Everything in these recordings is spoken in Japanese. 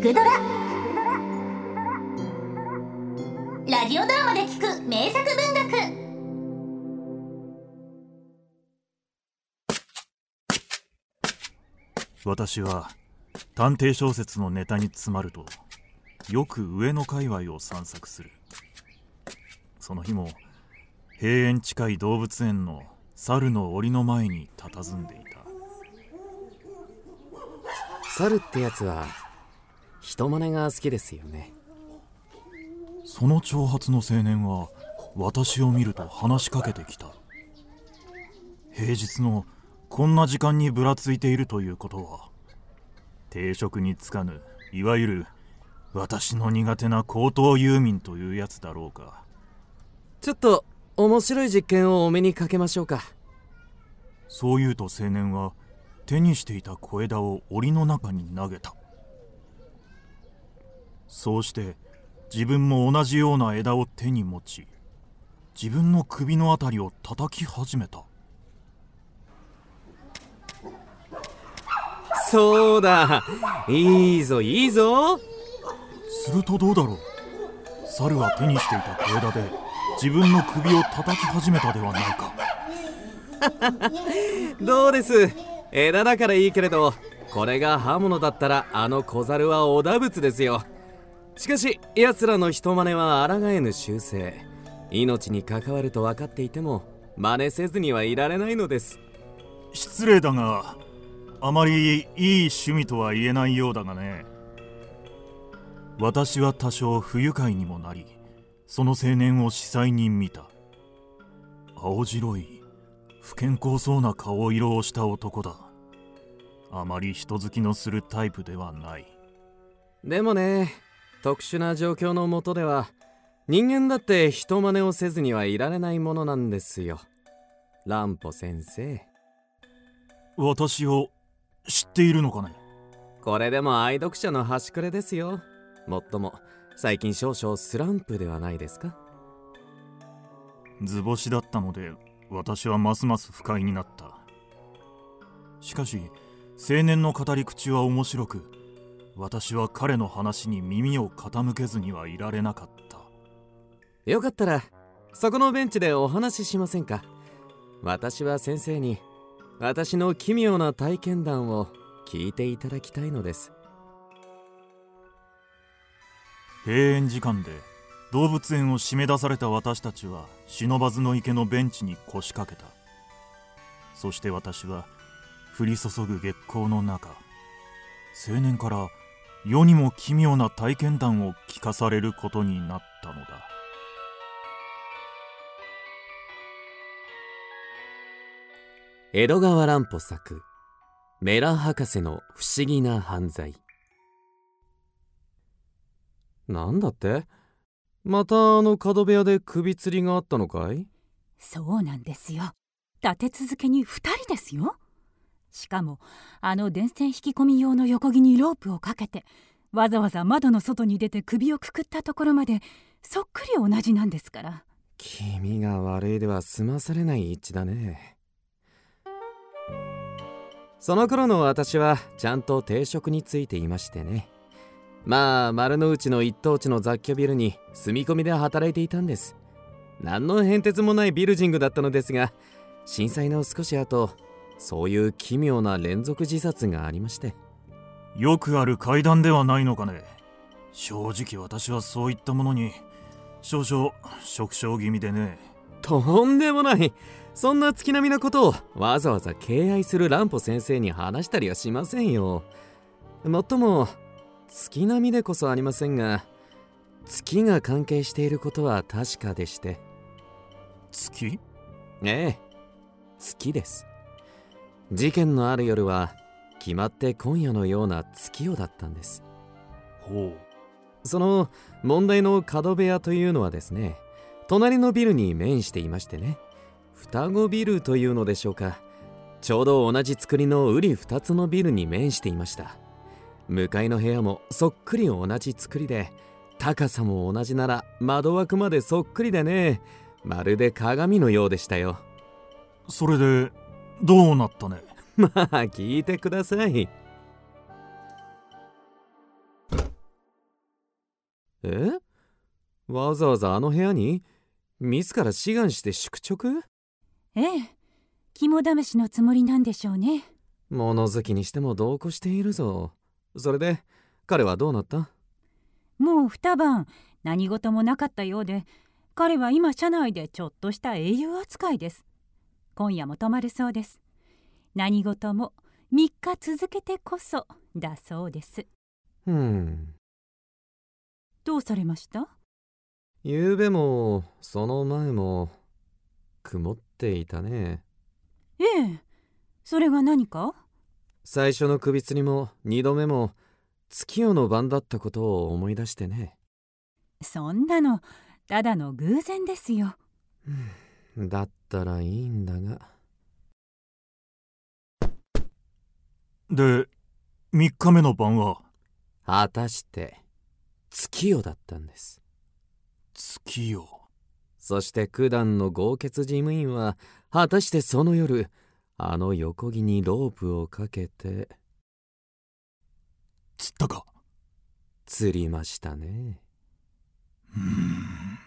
聞くドラ」ラジオドラマで聞く名作文学。私は探偵小説のネタに詰まるとよく上野界隈を散策する。その日も閉園近い動物園の猿の檻の前に佇んでいた。猿ってやつは人真似が好きですよね。その長髪の青年は私を見ると話しかけてきた。平日のこんな時間にぶらついているということは定職に就かぬいわゆる私の苦手な高等遊民というやつだろうか。ちょっと面白い実験をお目にかけましょうか。そう言うと青年は手にしていた小枝を檻の中に投げたそうして自分も同じような枝を手に持ち自分の首のあたりを叩き始めた。そうだ。いいぞいいぞ。するとどうだろう。猿は手にしていた小枝で自分の首を叩き始めたではないか。どうです？枝だからいいけれどこれが刃物だったらあの小猿は織田仏ですよしかし奴らの人真似は抗えぬ習性。命に関わると分かっていても真似せずにはいられないのです。失礼だがあまりいい趣味とは言えないようだがね。私は多少不愉快にもなりその青年を司祭に見た。青白い不健康そうな顔色をした男だ。あまり人好きのするタイプではない。でもね特殊な状況のもとでは人間だって人真似をせずにはいられないものなんですよ。乱歩先生。私を知っているのかね？これでも愛読者の端くれですよ。もっとも最近少々スランプではないですか？図星だったので私はますます不快になった。しかし青年の語り口は面白く私は彼の話に耳を傾けずにはいられなかった。よかったらそこのベンチでお話ししませんか？私は先生に私の奇妙な体験談を聞いていただきたいのです。閉園時間で動物園を締め出された私たちは忍ばずの池のベンチに腰掛けた。そして私は降り注ぐ月光の中。青年から世にも奇妙な体験談を聞かされることになったのだ。江戸川乱歩作メラ博士の不思議な犯罪。なんだって？またあの角部屋で首吊りがあったのかい？そうなんですよ。立て続けに2人ですよしかもあの電線引き込み用の横木にロープをかけてわざわざ窓の外に出て首をくくったところまでそっくり同じなんですから。気味が悪いでは済まされない一致だね。その頃の私はちゃんと定職についていましてね。まあ丸の内の一等地の雑居ビルに住み込みで働いていたんです。何の変哲もないビルジングだったのですが震災の少し後そういう奇妙な連続自殺がありまして。よくある階段ではないのかね。正直私はそういったものに少々触傷気味でね。とんでもない。そんな月並みなことをわざわざ敬愛する乱歩先生に話したりはしませんよ。もっとも月並みでこそありませんが月が関係していることは確かでして。月？ええ。月です事件のある夜は決まって今夜のような月夜だったんです。ほう。その問題の角部屋というのはですね隣のビルに面していましてね双子ビルというのでしょうか。ちょうど同じ作りの瓜二つのビルに面していました。向かいの部屋もそっくり同じ作りで高さも同じなら窓枠までそっくりでね。まるで鏡のようでしたよ。それでどうなったね？まあ聞いてください。え？わざわざあの部屋に？自ら志願して宿直？ええ。肝試しのつもりなんでしょうね。物好きにしても同行しているぞ。それで彼はどうなった？もう二晩何事もなかったようで彼は今社内でちょっとした英雄扱いです今夜も泊まるそうです。何事も3日続けてこそだそうです。うん。どうされました？昨べもその前も曇っていたね。ええ。それが何か？最初の首吊りも二度目も月夜の晩だったことを思い出してね。そんなのただの偶然ですよだったらいいんだが。で3日目の晩は？果たして月夜だったんです。月夜。そして九段の豪傑事務員は果たしてその夜あの横木にロープをかけて釣ったか？釣りましたね。うーん。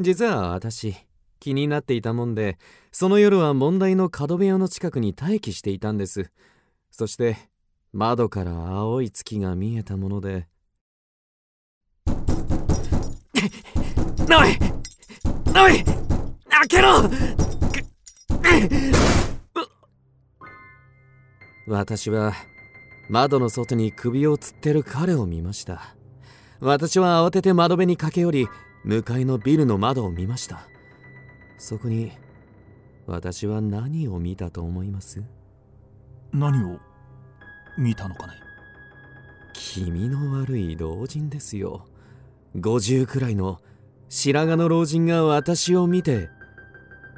実は私気になっていたもんでその夜は問題の角部屋の近くに待機していたんです。そして窓から青い月が見えたもので。おいおい開けろ！私は窓の外に首をつってる彼を見ました。私は慌てて窓辺に駆け寄り向かいのビルの窓を見ましたそこに私は何を見たと思います？何を見たのかね？気味の悪い老人ですよ。50くらいの白髪の老人が私を見て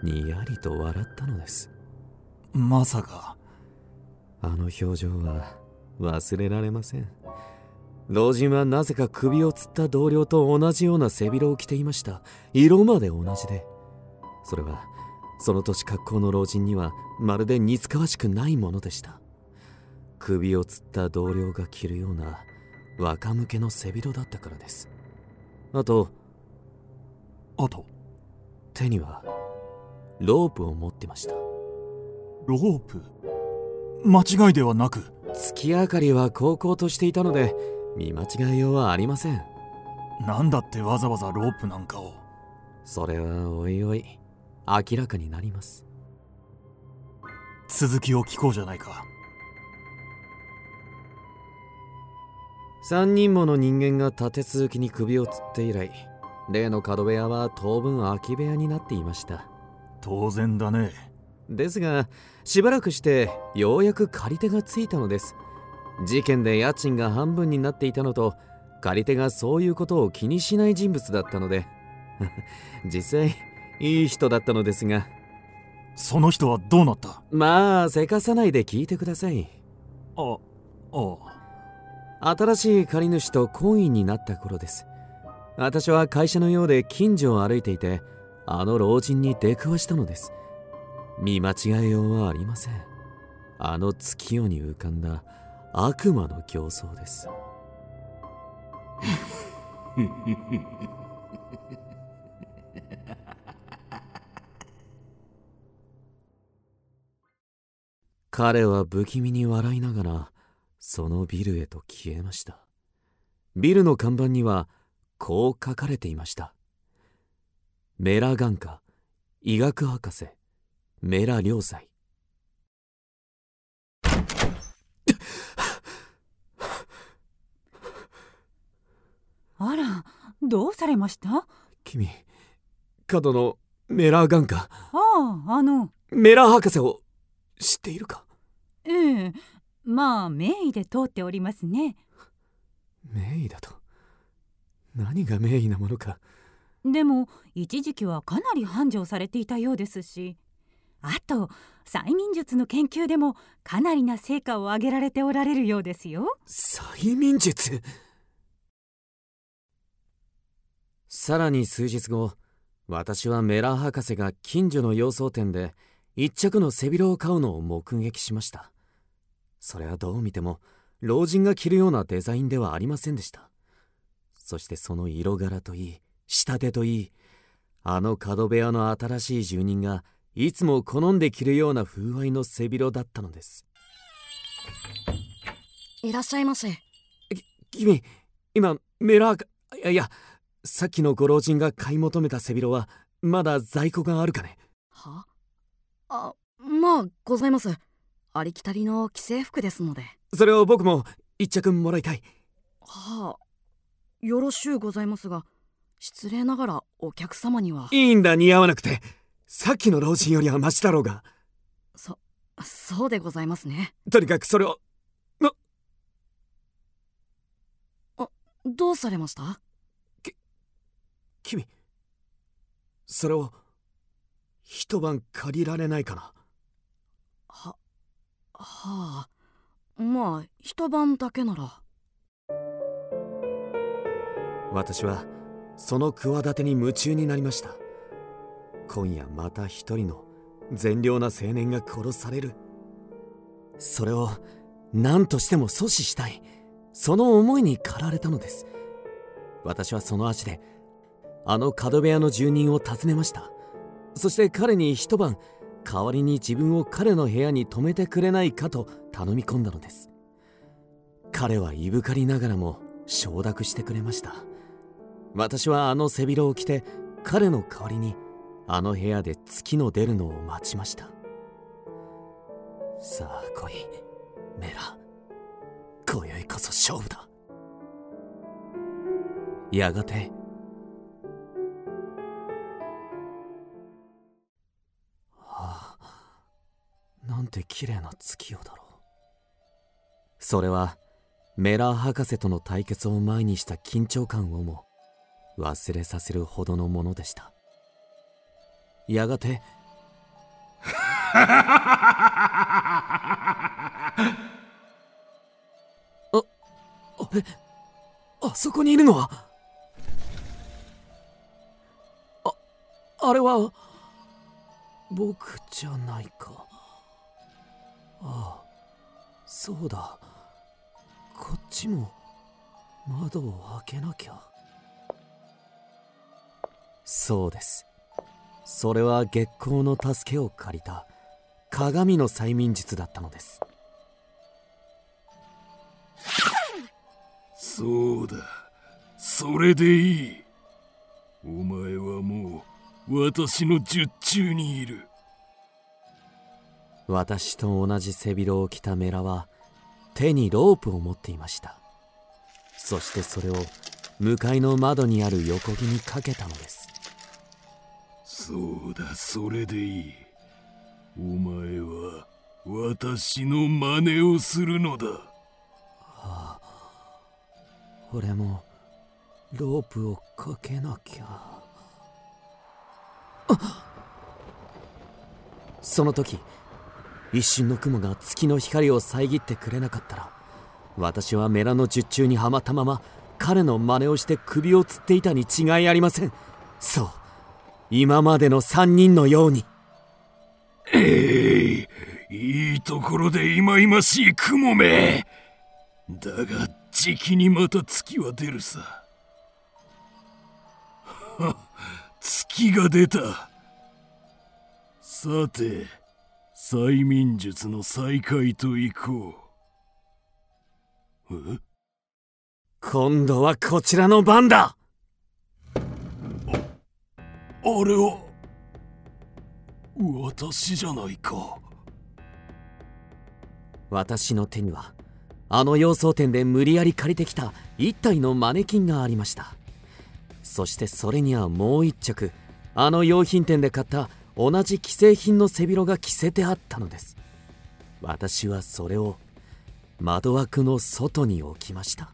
にやりと笑ったのです。まさか。あの表情は忘れられません。老人はなぜか首をつった同僚と同じような背広を着ていました。色まで同じでそれはその年格好の老人にはまるで似つかわしくないものでした。首をつった同僚が着るような若向けの背広だったからです。あとあと？手にはロープを持ってました。ロープ？間違いではなく？月明かりは高校としていたので見間違いようはありません。なんだってわざわざロープなんかを。それはおいおい明らかになります。続きを聞こうじゃないか。3人もの人間が立て続きに首をつって以来例の角部屋は当分空き部屋になっていました。当然だね。ですがしばらくしてようやく借り手がついたのです。事件で家賃が半分になっていたのと借り手がそういうことを気にしない人物だったので。実際いい人だったのですが。その人はどうなった？まあせかさないで聞いてください。ああ新しい借り主と婚姻になった頃です。私は会社のようで近所を歩いていてあの老人に出くわしたのです。見間違えようはありません。あの月夜に浮かんだ悪魔の形相です 彼は不気味に笑いながらそのビルへと消えました。ビルの看板にはこう書かれていました。メラ眼科医学博士メラ良斎あらどうされました？あ君角のメラ眼科。ああの。メラ博士を知っているか？ええまあ名医で通っておりますね。名医だと？何が名医なものか？でも一時期はかなり繁盛されていたようですし。あと催眠術の研究でもかなりな成果を上げられておられるようですよ。催眠術？さらに数日後私はメラ博士が近所の洋装店で一着の背広を買うのを目撃しました。それはどう見ても老人が着るようなデザインではありませんでした。そしてその色柄といい仕立てといいあの角部屋の新しい住人がいつも好んで着るような風合いの背広だったのです。いらっしゃいませ。君今メラーかいやいやさっきのご老人が買い求めた背広はまだ在庫があるかね。は？あまあございます。ありきたりの既製服ですので。それを僕も一着もらいたい。はあよろしゅうございますが失礼ながらお客様には。いいんだ似合わなくて。さっきの老人よりはマシだろうが。そそうでございますね。とにかくそれをどうされました？君それを一晩借りられないかな？ははあ。まあ一晩だけなら。私はその企てに夢中になりました。今夜また一人の善良な青年が殺される。それを何としても阻止したい。その思いに駆られたのです。私はその足であの角部屋の住人を訪ねましたそして彼に一晩代わりに自分を彼の部屋に泊めてくれないかと頼み込んだのです。彼はいぶかりながらも承諾してくれました。私はあの背広を着て彼の代わりにあの部屋で月の出るのを待ちました。さあ来いメラ。今宵こそ勝負だ。やがてなんて綺麗な月夜だろう。それはメラー博士との対決を前にした緊張感をも忘れさせるほどのものでした。やがて ああれあそこにいるのは？ああれは僕じゃないかああそうだ。こっちも窓を開けなきゃ。そうです。それは月光の助けを借りた鏡の催眠術だったのです。そうだ。それでいい。お前はもう私の術中にいる。私と同じ背広を着たメラは手にロープを持っていました。そしてそれを向かいの窓にある横木にかけたのです。そうだそれでいい。お前は私の真似をするのだ。俺もロープをかけなきゃ。あその時一瞬の雲が月の光を遮ってくれなかったら私はメラの術中にはまったまま彼の真似をして首を吊っていたに違いありません。そう。今までの3人のように。えいいいところでいまいましい雲め。だがじきにまた月は出るさ。は 月が出た。さて催眠術の再開といこう。え？今度はこちらの番だ。あれは？私じゃないか。私の手にはあの洋装店で無理やり借りてきた一体のマネキンがありました。そしてそれにはもう一着あの用品店で買った同じ既製品の背広が着せてあったのです。私はそれを窓枠の外に置きました。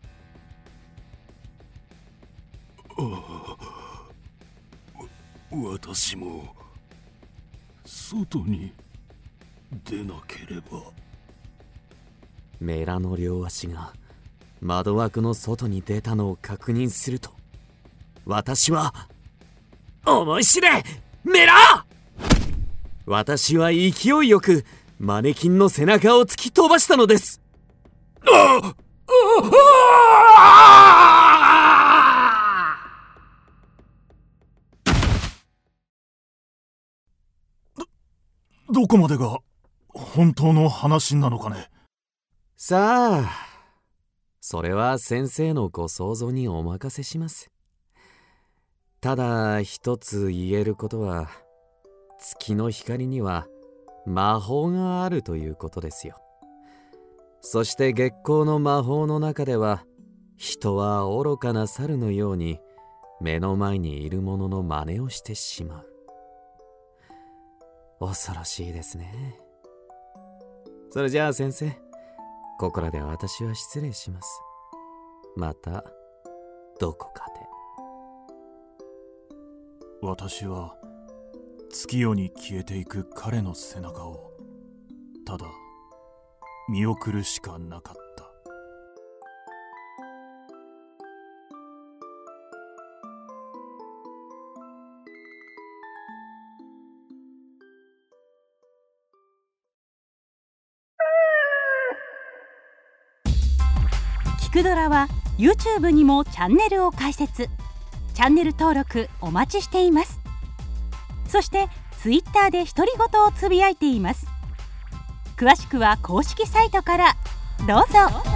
私も外に出なければ。メラの両足が窓枠の外に出たのを確認すると私は思い知れメラ私は勢いよくマネキンの背中を突き飛ばしたのです。どこまでが本当の話なのかね？さあそれは先生のご想像にお任せします。ただ一つ言えることは月の光には魔法があるということですよ。そして月光の魔法の中では人は愚かな猿のように目の前にいるものの真似をしてしまう。恐ろしいですね。それじゃあ先生ここらで私は失礼します。またどこかで。私は月夜に消えていく彼の背中をただ見送るしかなかった。キクドラは YouTube にもチャンネルを開設。チャンネル登録お待ちしています。そして Twitter で独り言をつぶやいています。詳しくは公式サイトから。どうぞ。